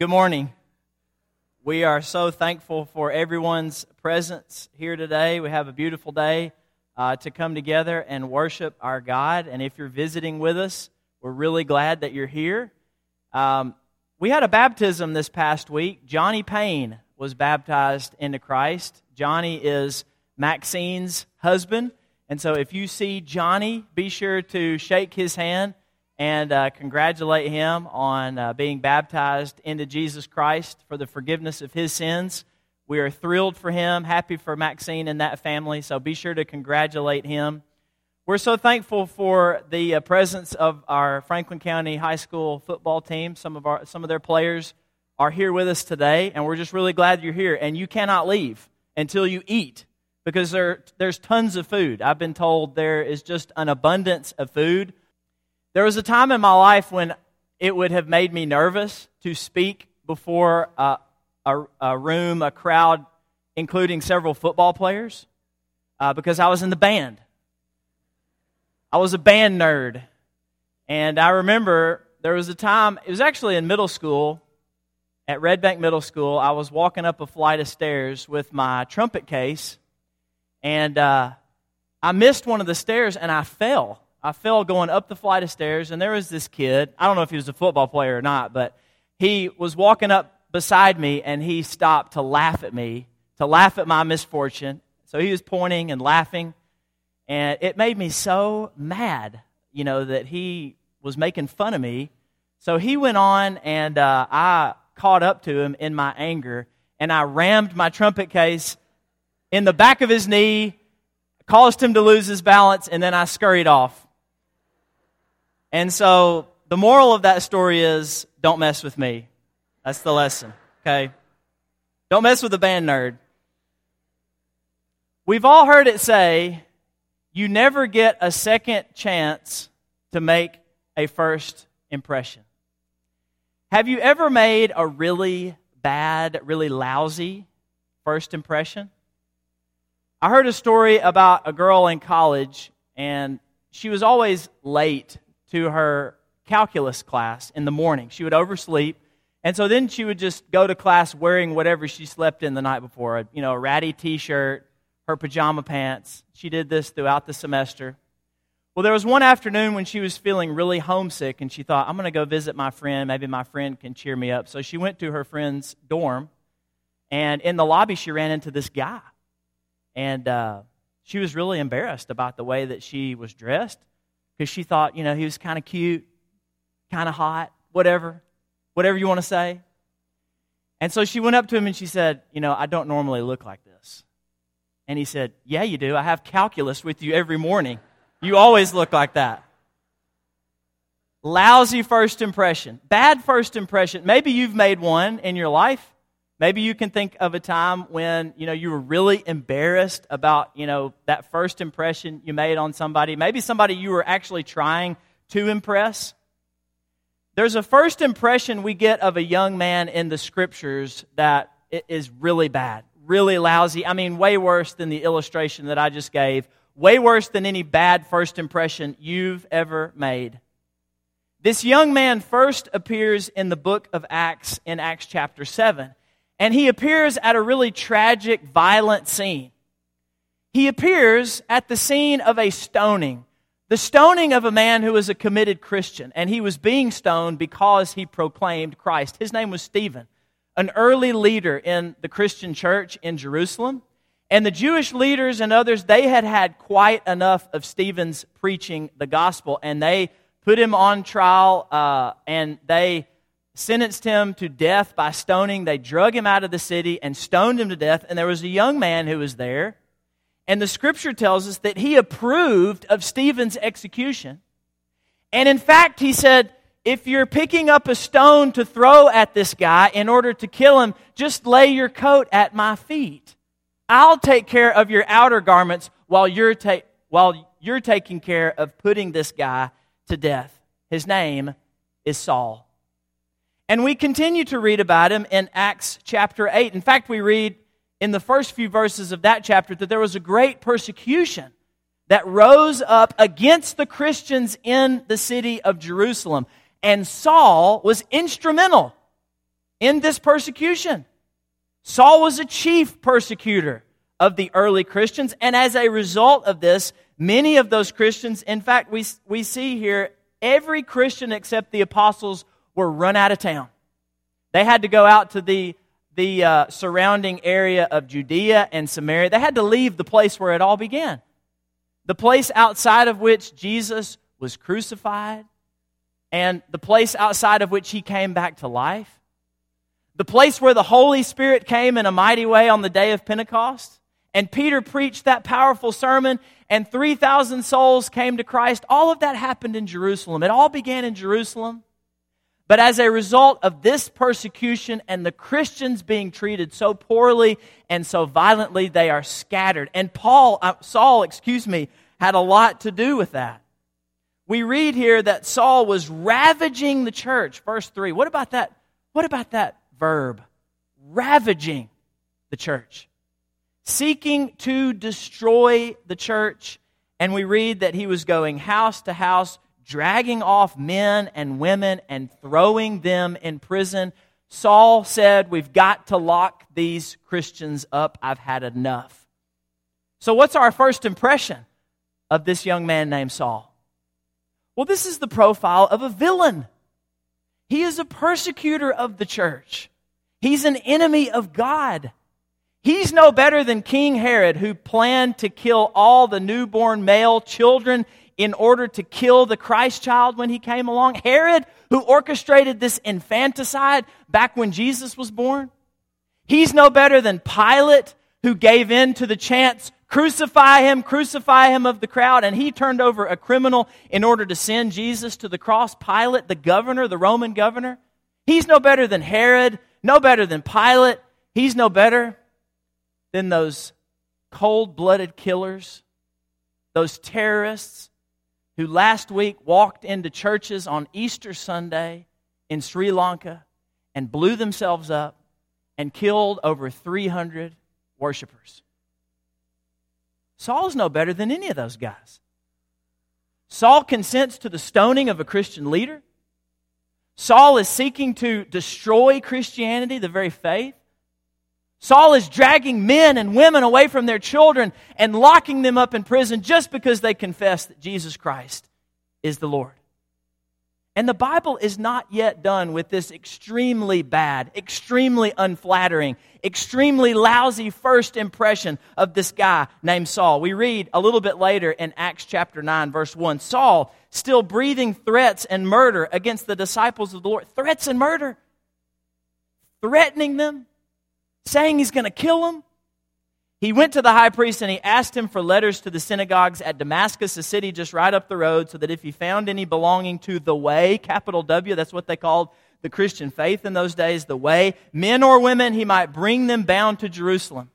Good morning. We are so thankful for everyone's presence here today. We have a beautiful day uh, to come together and worship our God. And if you're visiting with us, we're really glad that you're here. Um, we had a baptism this past week. Johnny Payne was baptized into Christ. Johnny is Maxine's husband. And so if you see Johnny, be sure to shake his hand and uh, congratulate him on uh, being baptized into Jesus Christ for the forgiveness of his sins. We are thrilled for him, happy for Maxine and that family, so be sure to congratulate him. We're so thankful for the uh, presence of our Franklin County High School football team. Some of, our, some of their players are here with us today, and we're just really glad you're here. And you cannot leave until you eat because there, there's tons of food. I've been told there is just an abundance of food. There was a time in my life when it would have made me nervous to speak before a, a, a room, a crowd, including several football players, uh, because I was in the band. I was a band nerd. And I remember there was a time, it was actually in middle school, at Red Bank Middle School. I was walking up a flight of stairs with my trumpet case, and uh, I missed one of the stairs and I fell. I fell going up the flight of stairs, and there was this kid. I don't know if he was a football player or not, but he was walking up beside me, and he stopped to laugh at me, to laugh at my misfortune. So he was pointing and laughing, and it made me so mad, you know, that he was making fun of me. So he went on, and uh, I caught up to him in my anger, and I rammed my trumpet case in the back of his knee, caused him to lose his balance, and then I scurried off. And so the moral of that story is don't mess with me. That's the lesson, okay? Don't mess with the band nerd. We've all heard it say, you never get a second chance to make a first impression. Have you ever made a really bad, really lousy first impression? I heard a story about a girl in college, and she was always late to her calculus class in the morning. She would oversleep. And so then she would just go to class wearing whatever she slept in the night before, a, you know, a ratty t-shirt, her pajama pants. She did this throughout the semester. Well, there was one afternoon when she was feeling really homesick and she thought, I'm going to go visit my friend. Maybe my friend can cheer me up. So she went to her friend's dorm. And in the lobby, she ran into this guy. And uh, she was really embarrassed about the way that she was dressed because she thought, you know, he was kind of cute, kind of hot, whatever, whatever you want to say. And so she went up to him and she said, You know, I don't normally look like this. And he said, Yeah, you do. I have calculus with you every morning. You always look like that. Lousy first impression, bad first impression. Maybe you've made one in your life. Maybe you can think of a time when, you know, you were really embarrassed about, you know, that first impression you made on somebody. Maybe somebody you were actually trying to impress. There's a first impression we get of a young man in the scriptures that is really bad, really lousy. I mean, way worse than the illustration that I just gave, way worse than any bad first impression you've ever made. This young man first appears in the book of Acts in Acts chapter 7 and he appears at a really tragic, violent scene. He appears at the scene of a stoning, the stoning of a man who was a committed Christian, and he was being stoned because he proclaimed Christ. His name was Stephen, an early leader in the Christian church in Jerusalem. And the Jewish leaders and others, they had had quite enough of Stephen's preaching the gospel, and they put him on trial, uh, and they sentenced him to death by stoning. They drug him out of the city and stoned him to death. And there was a young man who was there. And the scripture tells us that he approved of Stephen's execution. And in fact, he said, if you're picking up a stone to throw at this guy in order to kill him, just lay your coat at my feet. I'll take care of your outer garments while you're, ta- while you're taking care of putting this guy to death. His name is Saul. And we continue to read about him in Acts chapter 8. In fact, we read in the first few verses of that chapter that there was a great persecution that rose up against the Christians in the city of Jerusalem. And Saul was instrumental in this persecution. Saul was a chief persecutor of the early Christians, and as a result of this, many of those Christians, in fact, we, we see here, every Christian except the apostles were run out of town. They had to go out to the, the uh, surrounding area of Judea and Samaria. They had to leave the place where it all began. The place outside of which Jesus was crucified, and the place outside of which he came back to life. The place where the Holy Spirit came in a mighty way on the day of Pentecost. And Peter preached that powerful sermon, and 3,000 souls came to Christ. All of that happened in Jerusalem. It all began in Jerusalem. But as a result of this persecution and the Christians being treated so poorly and so violently, they are scattered. And Paul, uh, Saul, excuse me, had a lot to do with that. We read here that Saul was ravaging the church. Verse 3. What about that? What about that verb? Ravaging the church seeking to destroy the church. And we read that he was going house to house, dragging off men and women and throwing them in prison. Saul said, We've got to lock these Christians up. I've had enough. So, what's our first impression of this young man named Saul? Well, this is the profile of a villain. He is a persecutor of the church, he's an enemy of God. He's no better than King Herod, who planned to kill all the newborn male children in order to kill the Christ child when he came along. Herod, who orchestrated this infanticide back when Jesus was born. He's no better than Pilate, who gave in to the chants, crucify him, crucify him of the crowd, and he turned over a criminal in order to send Jesus to the cross. Pilate, the governor, the Roman governor. He's no better than Herod, no better than Pilate. He's no better than those cold blooded killers, those terrorists who last week walked into churches on Easter Sunday in Sri Lanka and blew themselves up and killed over 300 worshipers. Saul's no better than any of those guys. Saul consents to the stoning of a Christian leader. Saul is seeking to destroy Christianity, the very faith. Saul is dragging men and women away from their children and locking them up in prison just because they confess that Jesus Christ is the Lord. And the Bible is not yet done with this extremely bad, extremely unflattering, extremely lousy first impression of this guy named Saul. We read a little bit later in Acts chapter 9, verse 1 Saul, still breathing threats and murder against the disciples of the Lord. Threats and murder. Threatening them, saying he's going to kill him. He went to the high priest and he asked him for letters to the synagogues at Damascus, a city just right up the road, so that if he found any belonging to the way, capital W, that's what they called the Christian faith in those days, the way, men or women, he might bring them bound to Jerusalem.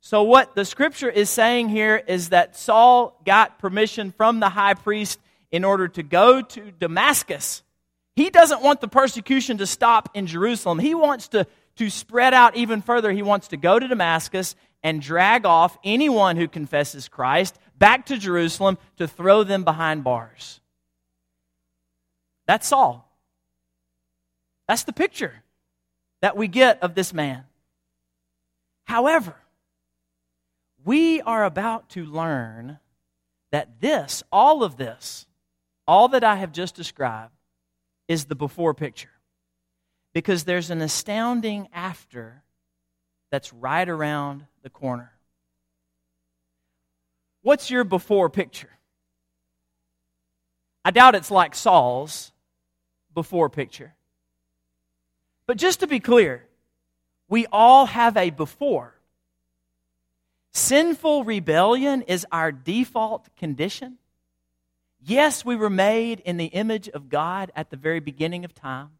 So, what the scripture is saying here is that Saul got permission from the high priest in order to go to Damascus. He doesn't want the persecution to stop in Jerusalem. He wants to to spread out even further, he wants to go to Damascus and drag off anyone who confesses Christ back to Jerusalem to throw them behind bars. That's Saul. That's the picture that we get of this man. However, we are about to learn that this, all of this, all that I have just described, is the before picture because there's an astounding after that's right around the corner. What's your before picture? I doubt it's like Saul's before picture. But just to be clear, we all have a before. Sinful rebellion is our default condition. Yes, we were made in the image of God at the very beginning of time.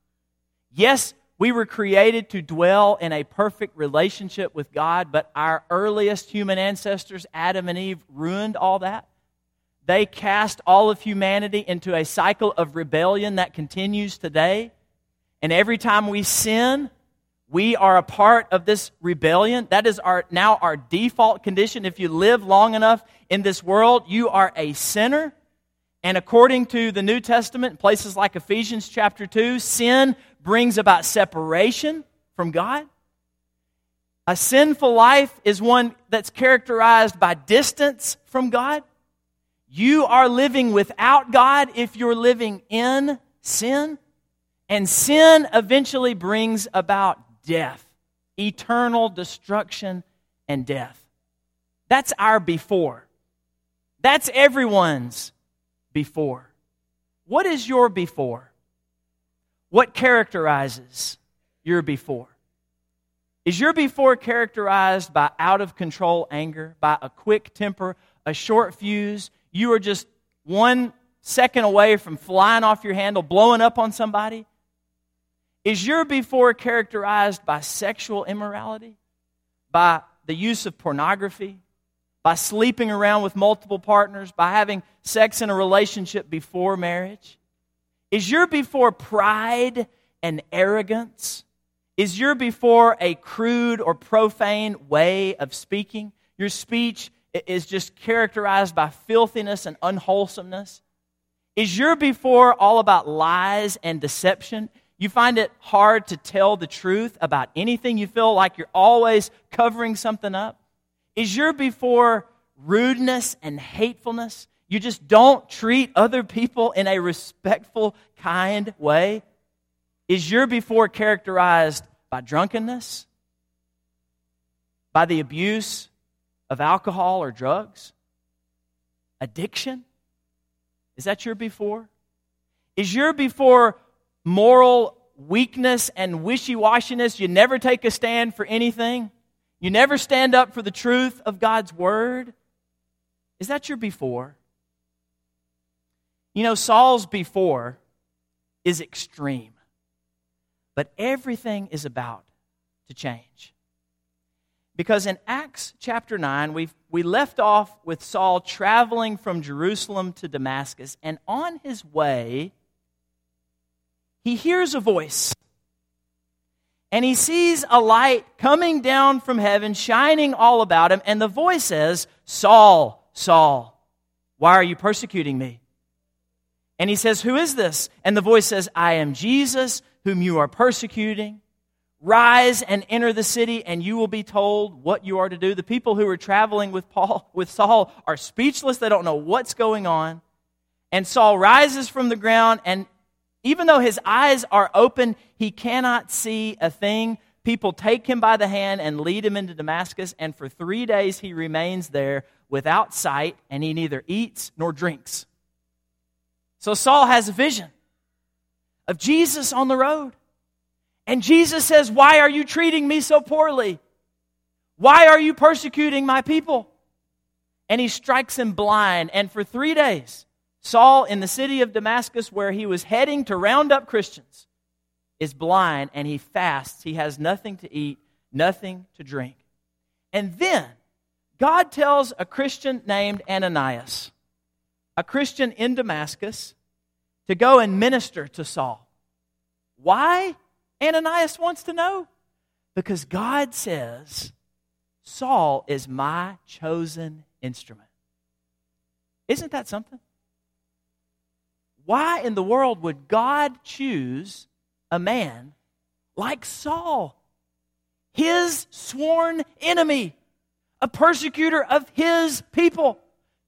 Yes, we were created to dwell in a perfect relationship with God, but our earliest human ancestors, Adam and Eve, ruined all that. They cast all of humanity into a cycle of rebellion that continues today. And every time we sin, we are a part of this rebellion. That is our, now our default condition. If you live long enough in this world, you are a sinner. And according to the New Testament, places like Ephesians chapter 2, sin brings about separation from God. A sinful life is one that's characterized by distance from God. You are living without God if you're living in sin. And sin eventually brings about death, eternal destruction and death. That's our before. That's everyone's before. What is your before? What characterizes your before? Is your before characterized by out of control anger, by a quick temper, a short fuse? You are just one second away from flying off your handle, blowing up on somebody? Is your before characterized by sexual immorality, by the use of pornography, by sleeping around with multiple partners, by having sex in a relationship before marriage? Is your before pride and arrogance? Is your before a crude or profane way of speaking? Your speech is just characterized by filthiness and unwholesomeness? Is your before all about lies and deception? You find it hard to tell the truth about anything. You feel like you're always covering something up. Is your before rudeness and hatefulness? You just don't treat other people in a respectful, kind way? Is your before characterized by drunkenness? By the abuse of alcohol or drugs? Addiction? Is that your before? Is your before moral weakness and wishy washiness? You never take a stand for anything? You never stand up for the truth of God's word? Is that your before? You know, Saul's before is extreme, but everything is about to change. Because in Acts chapter 9, we we left off with Saul traveling from Jerusalem to Damascus, and on his way, he hears a voice. And he sees a light coming down from heaven, shining all about him, and the voice says, Saul, Saul, why are you persecuting me? And he says, Who is this? And the voice says, I am Jesus, whom you are persecuting. Rise and enter the city, and you will be told what you are to do. The people who are traveling with Paul, with Saul, are speechless. They don't know what's going on. And Saul rises from the ground, and even though his eyes are open, he cannot see a thing. People take him by the hand and lead him into Damascus, and for three days he remains there without sight, and he neither eats nor drinks. So Saul has a vision of Jesus on the road. And Jesus says, Why are you treating me so poorly? Why are you persecuting my people? And he strikes him blind. And for three days, Saul, in the city of Damascus, where he was heading to round up Christians, is blind and he fasts. He has nothing to eat, nothing to drink. And then God tells a Christian named Ananias, a Christian in Damascus, to go and minister to Saul. Why? Ananias wants to know. Because God says, Saul is my chosen instrument. Isn't that something? Why in the world would God choose a man like Saul, his sworn enemy, a persecutor of his people,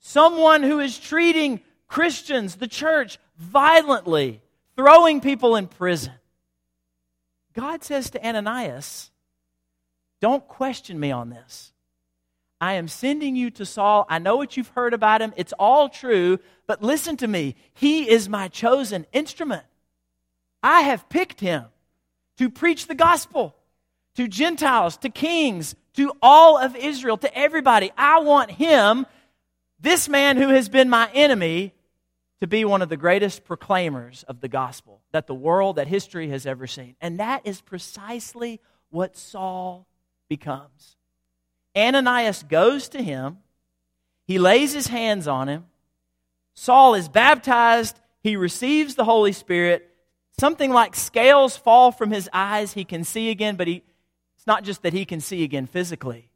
someone who is treating Christians, the church, violently, throwing people in prison? God says to Ananias, Don't question me on this. I am sending you to Saul. I know what you've heard about him. It's all true, but listen to me. He is my chosen instrument. I have picked him to preach the gospel to Gentiles, to kings, to all of Israel, to everybody. I want him, this man who has been my enemy, to be one of the greatest proclaimers of the gospel that the world, that history has ever seen. And that is precisely what Saul becomes. Ananias goes to him, he lays his hands on him. Saul is baptized, he receives the Holy Spirit. Something like scales fall from his eyes, he can see again, but he, it's not just that he can see again physically,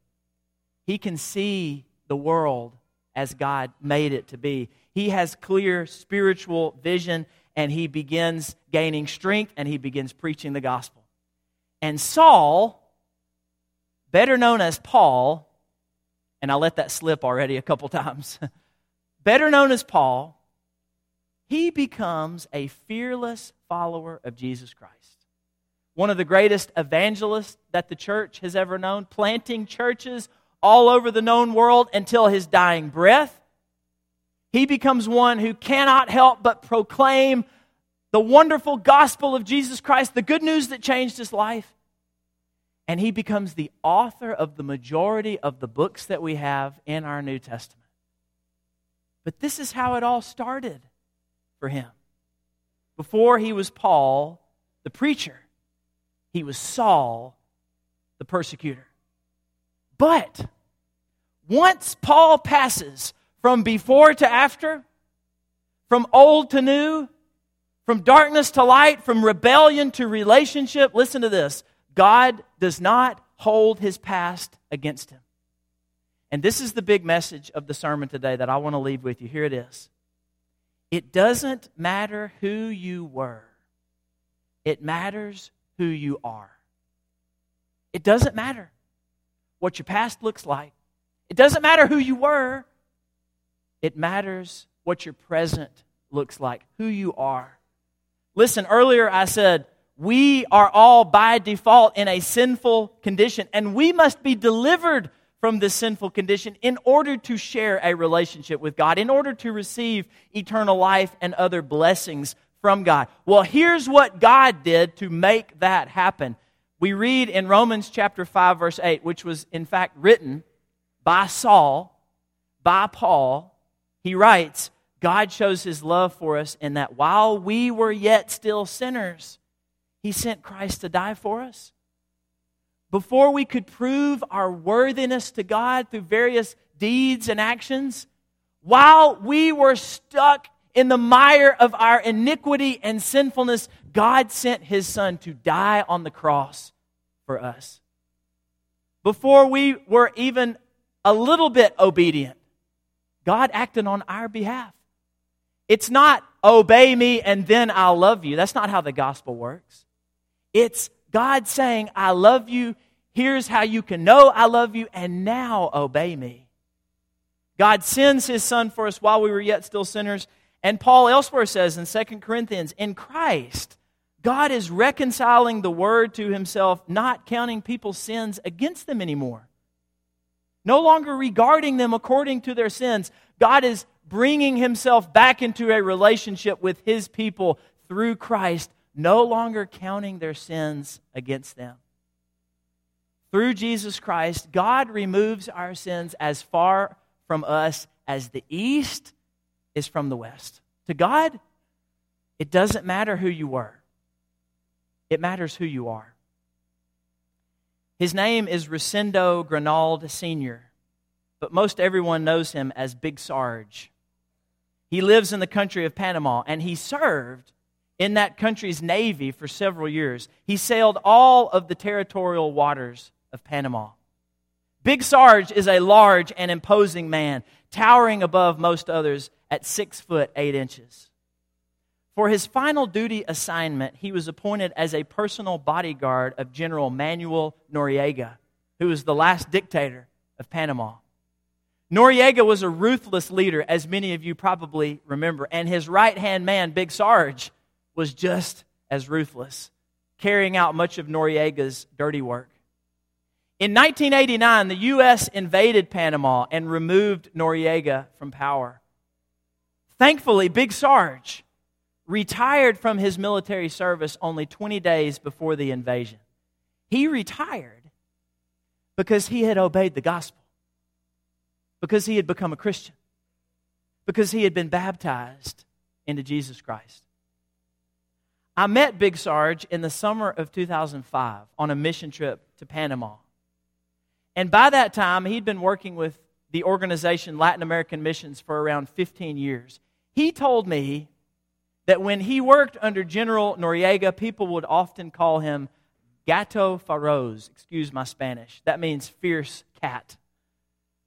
he can see the world as God made it to be. He has clear spiritual vision, and he begins gaining strength and he begins preaching the gospel. And Saul, better known as Paul, and I let that slip already a couple times, better known as Paul, he becomes a fearless follower of Jesus Christ. One of the greatest evangelists that the church has ever known, planting churches all over the known world until his dying breath. He becomes one who cannot help but proclaim the wonderful gospel of Jesus Christ, the good news that changed his life. And he becomes the author of the majority of the books that we have in our New Testament. But this is how it all started for him. Before he was Paul, the preacher, he was Saul, the persecutor. But once Paul passes from before to after, from old to new, from darkness to light, from rebellion to relationship, listen to this God does not hold his past against him. And this is the big message of the sermon today that I want to leave with you. Here it is. It doesn't matter who you were, it matters who you are. It doesn't matter what your past looks like, it doesn't matter who you were, it matters what your present looks like, who you are. Listen, earlier I said, we are all by default in a sinful condition, and we must be delivered from this sinful condition in order to share a relationship with God, in order to receive eternal life and other blessings from God. Well, here's what God did to make that happen. We read in Romans chapter 5 verse 8, which was in fact written by Saul, by Paul. He writes, God shows his love for us in that while we were yet still sinners, he sent Christ to die for us. Before we could prove our worthiness to God through various deeds and actions, while we were stuck in the mire of our iniquity and sinfulness, God sent his Son to die on the cross for us. Before we were even a little bit obedient, God acting on our behalf. It's not obey me and then I'll love you. That's not how the gospel works. It's God saying, I love you. Here's how you can know I love you, and now obey me. God sends his son for us while we were yet still sinners. And Paul elsewhere says in 2 Corinthians, in Christ, God is reconciling the word to himself, not counting people's sins against them anymore. No longer regarding them according to their sins. God is bringing himself back into a relationship with his people through Christ, no longer counting their sins against them. Through Jesus Christ, God removes our sins as far from us as the east is from the west. To God, it doesn't matter who you were, it matters who you are. His name is Rosendo Granald Sr., but most everyone knows him as Big Sarge. He lives in the country of Panama, and he served in that country's navy for several years. He sailed all of the territorial waters of Panama. Big Sarge is a large and imposing man, towering above most others at six foot eight inches. For his final duty assignment, he was appointed as a personal bodyguard of General Manuel Noriega, who was the last dictator of Panama. Noriega was a ruthless leader, as many of you probably remember, and his right hand man, Big Sarge, was just as ruthless, carrying out much of Noriega's dirty work. In 1989, the U.S. invaded Panama and removed Noriega from power. Thankfully, Big Sarge retired from his military service only 20 days before the invasion. He retired because he had obeyed the gospel, because he had become a Christian, because he had been baptized into Jesus Christ. I met Big Sarge in the summer of 2005 on a mission trip to Panama. And by that time, he'd been working with the organization Latin American Missions for around 15 years. He told me that when he worked under General Noriega, people would often call him Gato Feroz. Excuse my Spanish. That means fierce cat.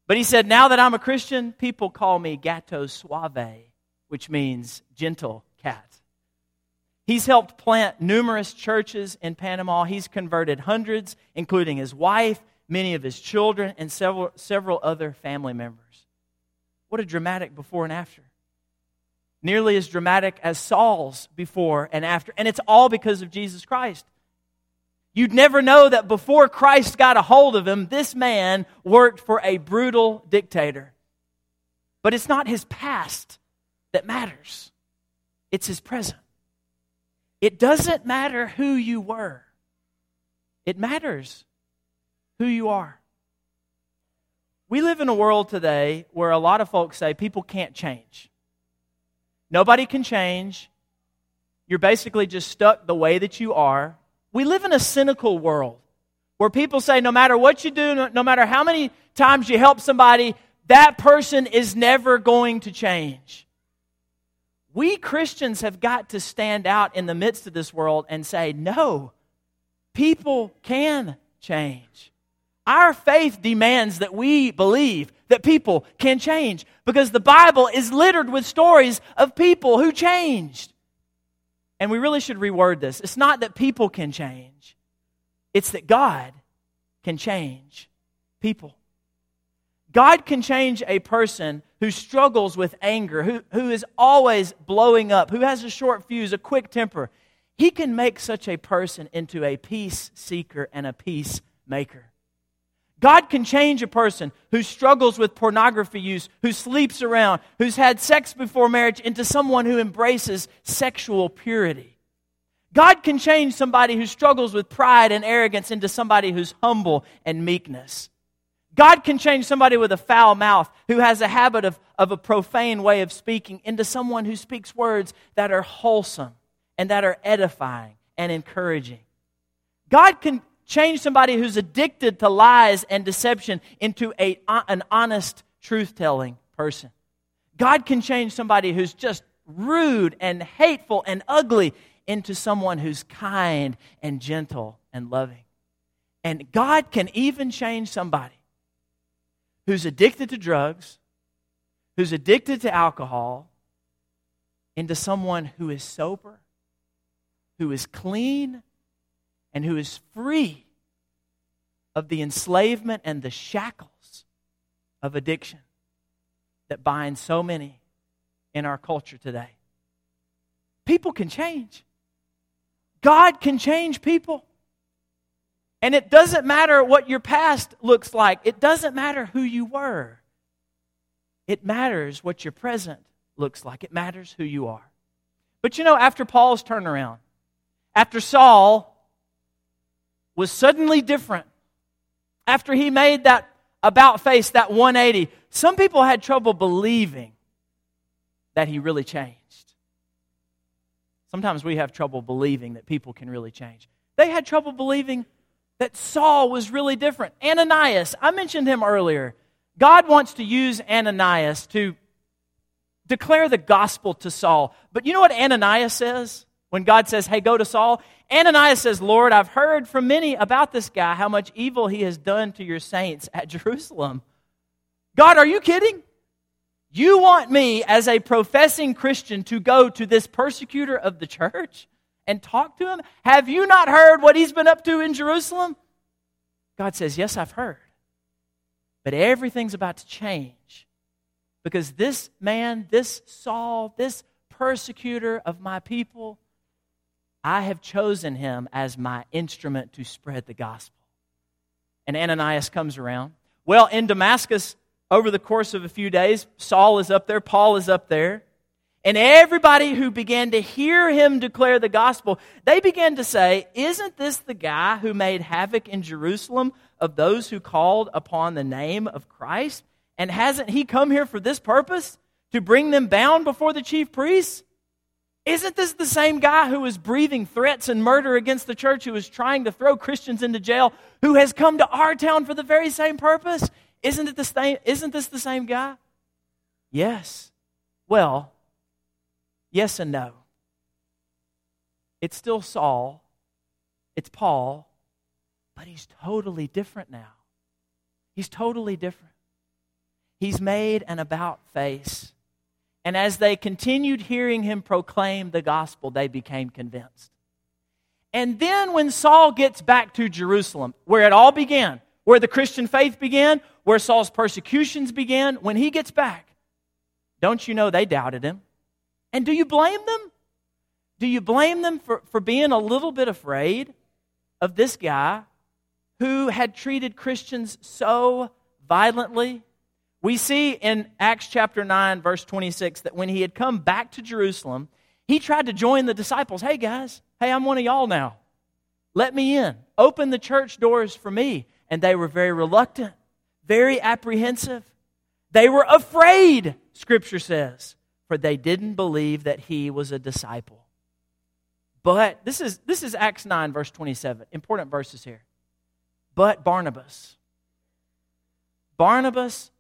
But he said, now that I'm a Christian, people call me Gato Suave, which means gentle cat. He's helped plant numerous churches in Panama. He's converted hundreds, including his wife, many of his children, and several, several other family members. What a dramatic before and after. Nearly as dramatic as Saul's before and after. And it's all because of Jesus Christ. You'd never know that before Christ got a hold of him, this man worked for a brutal dictator. But it's not his past that matters, it's his present. It doesn't matter who you were, it matters who you are. We live in a world today where a lot of folks say people can't change. Nobody can change. You're basically just stuck the way that you are. We live in a cynical world where people say no matter what you do, no, matter how many times you help somebody, that person is never going to change. We Christians have got to stand out in the midst of this world and say, no, people can change. Our faith demands that we believe that people can change because the Bible is littered with stories of people who changed. And we really should reword this. It's not that people can change, it's that God can change people. God can change a person who struggles with anger, who, who is always blowing up, who has a short fuse, a quick temper. He can make such a person into a peace seeker and a peacemaker. God can change a person who struggles with pornography use, who sleeps around, who's had sex before marriage, into someone who embraces sexual purity. God can change somebody who struggles with pride and arrogance into somebody who's humble and meekness. God can change somebody with a foul mouth who has a habit of, of a profane way of speaking into someone who speaks words that are wholesome and that are edifying and encouraging. God can change somebody who's addicted to lies and deception into a, an honest, truth telling person. God can change somebody who's just rude and hateful and ugly into someone who's kind and gentle and loving. And God can even change somebody who's addicted to drugs, who's addicted to alcohol, into someone who is sober, who is clean, and who is free of the enslavement and the shackles of addiction that bind so many in our culture today. People can change. God can change people. And it doesn't matter what your past looks like, it doesn't matter who you were. It matters what your present looks like, it matters who you are. But you know, after Paul's turnaround, after Saul was suddenly different, after he made that about face, that 180, some people had trouble believing that he really changed. Sometimes we have trouble believing that people can really change. They had trouble believing that Saul was really different. Ananias, I mentioned him earlier. God wants to use Ananias to declare the gospel to Saul. But you know what Ananias says when God says, hey, go to Saul? Ananias says, Lord, I've heard from many about this guy, how much evil he has done to your saints at Jerusalem. God, are you kidding? You want me, as a professing Christian, to go to this persecutor of the church? and talk to him? Have you not heard what he's been up to in Jerusalem? God says, Yes, I've heard. But everything's about to change because this man, this Saul, this persecutor of my people, I have chosen him as my instrument to spread the gospel. And Ananias comes around. Well, in Damascus, over the course of a few days, Saul is up there, Paul is up there. And everybody who began to hear him declare the gospel, they began to say, Isn't this the guy who made havoc in Jerusalem of those who called upon the name of Christ? And hasn't he come here for this purpose? To bring them bound before the chief priests? Isn't this the same guy who is breathing threats and murder against the church, who is trying to throw Christians into jail, who has come to our town for the very same purpose? Isn't, it the same, isn't this the same guy? Yes. Well, Yes and no. It's still Saul, it's Paul, but he's totally different now. He's totally different. He's made an about face. And as they continued hearing him proclaim the gospel, they became convinced. And then when Saul gets back to Jerusalem, where it all began, where the Christian faith began, where Saul's persecutions began, when he gets back, don't you know they doubted him? And do you blame them? Do you blame them for, for being a little bit afraid of this guy who had treated Christians so violently? We see in Acts chapter 9, verse 26, that when he had come back to Jerusalem, he tried to join the disciples. Hey, guys, hey, I'm one of y'all now. Let me in. Open the church doors for me. And they were very reluctant, very apprehensive. They were afraid, Scripture says, for they didn't believe that he was a disciple. But this is, this is Acts 9, verse 27. Important verses here. But Barnabas. Barnabas,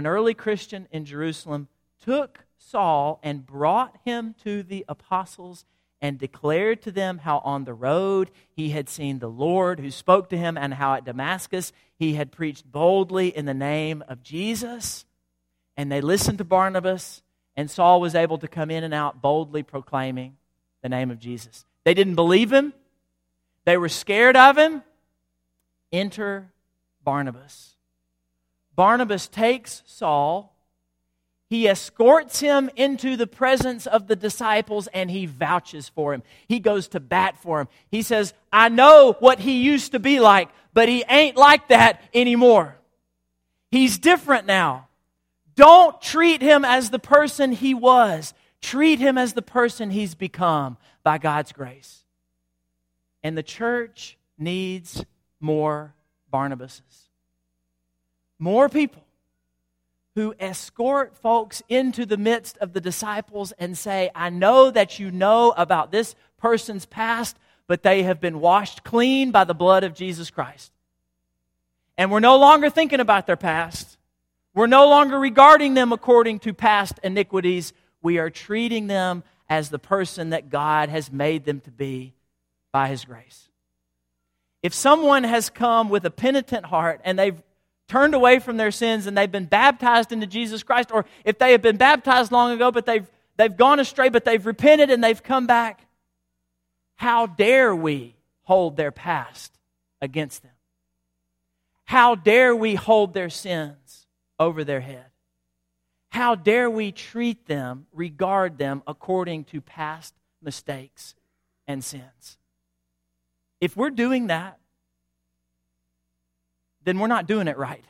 an early Christian in Jerusalem, took Saul and brought him to the apostles and declared to them how on the road he had seen the Lord who spoke to him, and how at Damascus he had preached boldly in the name of Jesus. And they listened to Barnabas, and Saul was able to come in and out boldly proclaiming the name of Jesus. They didn't believe him, they were scared of him. Enter Barnabas. Barnabas takes Saul he escorts him into the presence of the disciples and he vouches for him. He goes to bat for him. He says, I know what he used to be like, but he ain't like that anymore. He's different now. Don't treat him as the person he was. Treat him as the person he's become by God's grace. And the church needs more Barnabases. More people who escort folks into the midst of the disciples and say, I know that you know about this person's past, but they have been washed clean by the blood of Jesus Christ. And we're no longer thinking about their past. We're no longer regarding them according to past iniquities. We are treating them as the person that God has made them to be by His grace. If someone has come with a penitent heart and they've turned away from their sins and they've been baptized into Jesus Christ, or if they have been baptized long ago, but they've, they've gone astray, but they've repented and they've come back, how dare we hold their past against them? How dare we hold their sins over their head? How dare we treat them, regard them according to past mistakes and sins? If we're doing that, then we're not doing it right.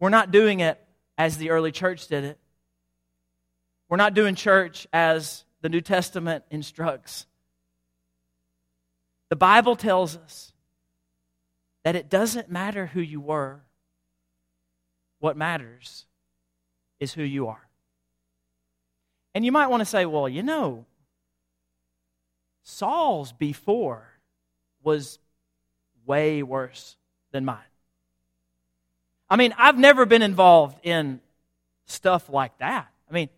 We're not doing it as the early church did it. We're not doing church as the New Testament instructs. The Bible tells us that it doesn't matter who you were, what matters is who you are. And you might want to say, well, you know, Saul's before was way worse than mine. I mean, I've never been involved in stuff like that. I mean,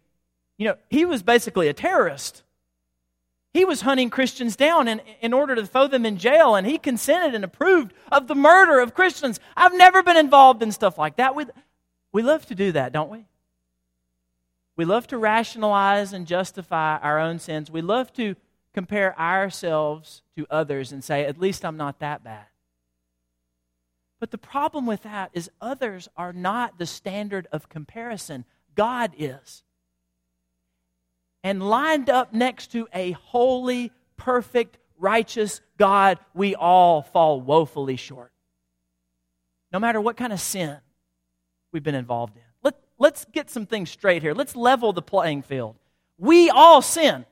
you know, he was basically a terrorist. He was hunting Christians down in, in order to throw them in jail, and he consented and approved of the murder of Christians. I've never been involved in stuff like that. We, we love to do that, don't we? We love to rationalize and justify our own sins. We love to compare ourselves to others and say, at least I'm not that bad. But the problem with that is others are not the standard of comparison. God is. And lined up next to a holy, perfect, righteous God, we all fall woefully short. No matter what kind of sin we've been involved in. Let, let's get some things straight here. Let's level the playing field. We all sin.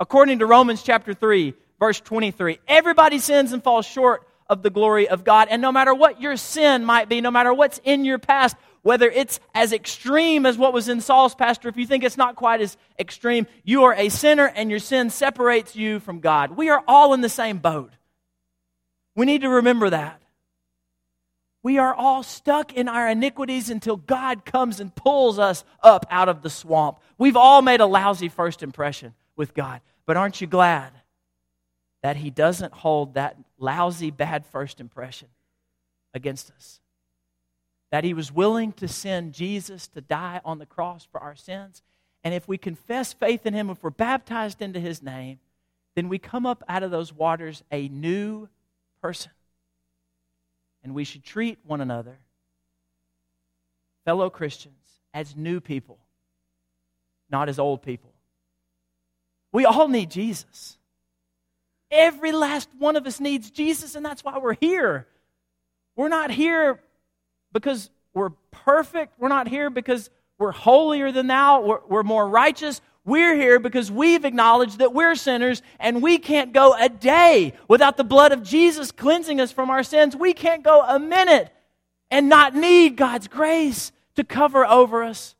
According to Romans chapter 3, verse 23, everybody sins and falls short of the glory of God. And no matter what your sin might be, no matter what's in your past, whether it's as extreme as what was in Saul's past, or if you think it's not quite as extreme, you are a sinner and your sin separates you from God. We are all in the same boat. We need to remember that. We are all stuck in our iniquities until God comes and pulls us up out of the swamp. We've all made a lousy first impression with God, but aren't you glad that He doesn't hold that lousy, bad first impression against us. that he was willing to send Jesus to die on the cross for our sins. And if we confess faith in him, if we're baptized into his name, then we come up out of those waters a new person. And we should treat one another, fellow Christians, as new people, not as old people. We all need Jesus. Every last one of us needs Jesus, and that's why we're here. We're not here because we're perfect. We're not here because we're holier than thou. We're, we're more righteous. We're here because we've acknowledged that we're sinners and we can't go a day without the blood of Jesus cleansing us from our sins. We can't go a minute and not need God's grace to cover over us.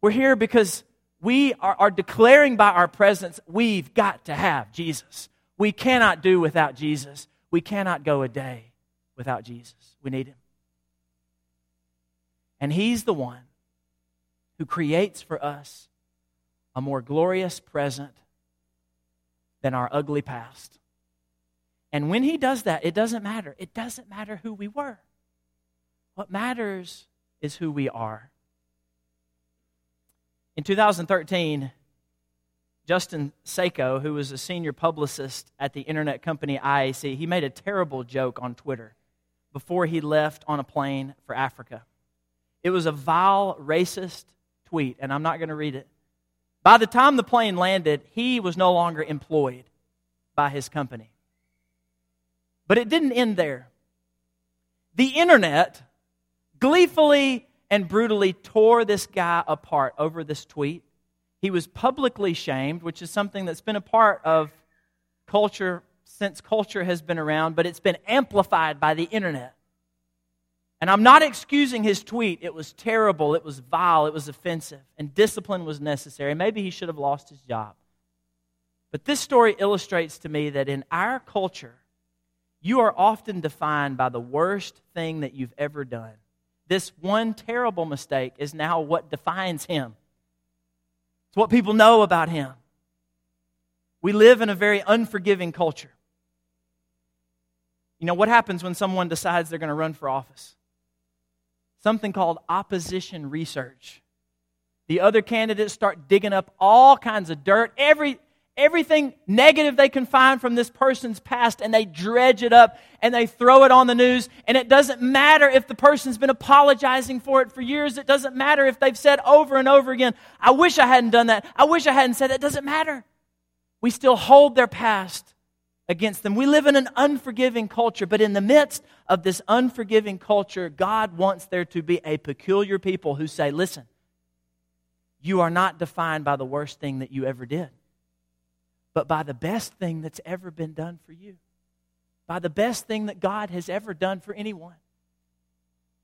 We're here because we are, are declaring by our presence we've got to have Jesus. We cannot do without Jesus. We cannot go a day without Jesus. We need him. And he's the one who creates for us a more glorious present than our ugly past. And when he does that, it doesn't matter. It doesn't matter who we were. What matters is who we are. In 2013, Justin Sacco, who was a senior publicist at the internet company IAC, he made a terrible joke on Twitter before he left on a plane for Africa. It was a vile, racist tweet, and I'm not going to read it. By the time the plane landed, he was no longer employed by his company. But it didn't end there. The internet gleefully and brutally tore this guy apart over this tweet. He was publicly shamed, which is something that's been a part of culture since culture has been around, but it's been amplified by the internet. And I'm not excusing his tweet. It was terrible, it was vile, it was offensive, and discipline was necessary. Maybe he should have lost his job. But this story illustrates to me that in our culture, you are often defined by the worst thing that you've ever done. This one terrible mistake is now what defines him. It's what people know about him. We live in a very unforgiving culture. You know, what happens when someone decides they're going to run for office? something called opposition research. The other candidates start digging up all kinds of dirt, every, everything negative they can find from this person's past, and they dredge it up and they throw it on the news. And it doesn't matter if the person's been apologizing for it for years. It doesn't matter if they've said over and over again, I wish I hadn't done that. I wish I hadn't said that. It doesn't matter. We still hold their past against them. We live in an unforgiving culture, but in the midst of this unforgiving culture, God wants there to be a peculiar people who say, listen, you are not defined by the worst thing that you ever did, but by the best thing that's ever been done for you, by the best thing that God has ever done for anyone,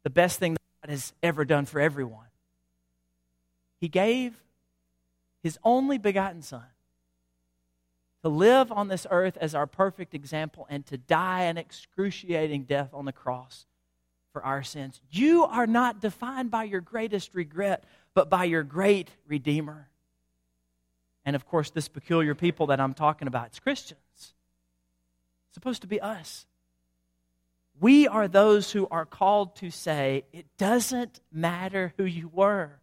the best thing that God has ever done for everyone. He gave his only begotten Son to live on this earth as our perfect example and to die an excruciating death on the cross for our sins. You are not defined by your greatest regret, but by your great Redeemer. And of course, this peculiar people that I'm talking about, it's Christians. It's supposed to be us. We are those who are called to say, it doesn't matter who you were.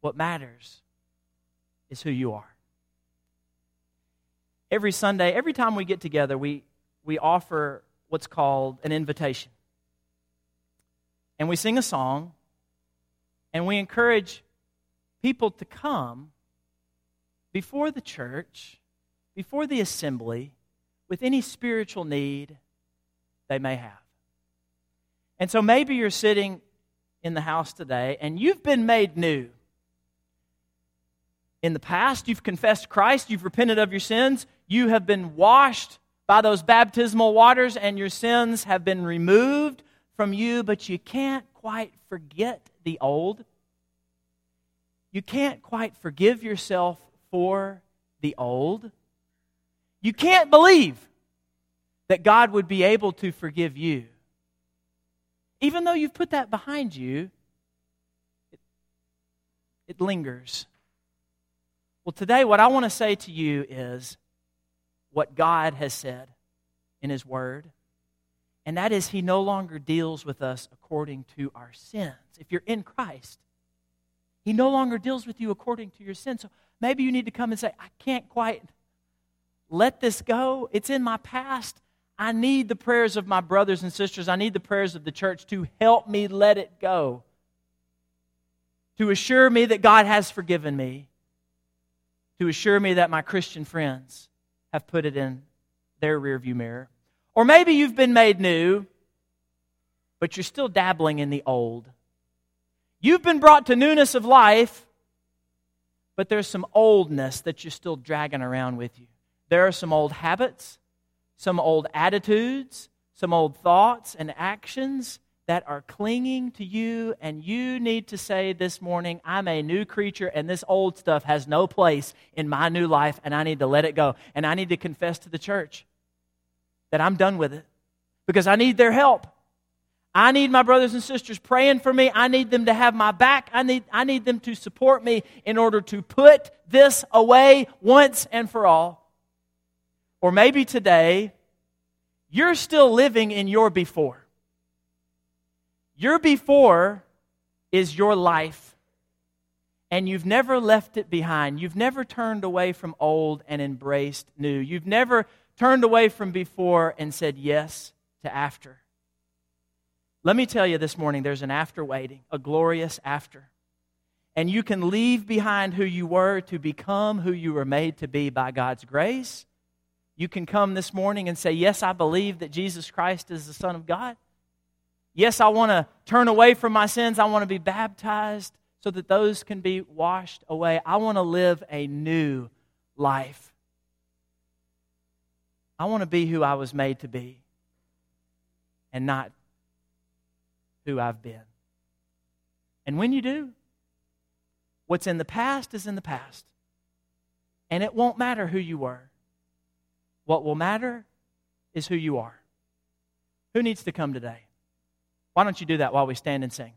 What matters is who you are every Sunday, every time we get together, we, we offer what's called an invitation. And we sing a song, and we encourage people to come before the church, before the assembly, with any spiritual need they may have. And so maybe you're sitting in the house today and you've been made new in the past, you've confessed Christ, you've repented of your sins, you have been washed by those baptismal waters, and your sins have been removed from you, but you can't quite forget the old. You can't quite forgive yourself for the old. You can't believe that God would be able to forgive you. Even though you've put that behind you, it, it lingers. Well, today, what I want to say to you is what God has said in His Word. And that is, He no longer deals with us according to our sins. If you're in Christ, He no longer deals with you according to your sins. So maybe you need to come and say, I can't quite let this go. It's in my past. I need the prayers of my brothers and sisters. I need the prayers of the church to help me let it go, to assure me that God has forgiven me, to assure me that my Christian friends have put it in their rearview mirror. Or maybe you've been made new, but you're still dabbling in the old. You've been brought to newness of life, but there's some oldness that you're still dragging around with you. There are some old habits, some old attitudes, some old thoughts and actions that are clinging to you, and you need to say this morning, I'm a new creature, and this old stuff has no place in my new life, and I need to let it go. And I need to confess to the church that I'm done with it because I need their help. I need my brothers and sisters praying for me. I need them to have my back. I need, I need them to support me in order to put this away once and for all. Or maybe today, you're still living in your before. Your before is your life, and you've never left it behind. You've never turned away from old and embraced new. You've never turned away from before and said yes to after. Let me tell you this morning there's an after waiting, a glorious after. And you can leave behind who you were to become who you were made to be by God's grace. You can come this morning and say, Yes, I believe that Jesus Christ is the Son of God. Yes, I want to turn away from my sins. I want to be baptized so that those can be washed away. I want to live a new life. I want to be who I was made to be and not who I've been. And when you do, what's in the past is in the past. And it won't matter who you were. What will matter is who you are. Who needs to come today? Why don't you do that while we stand and sing?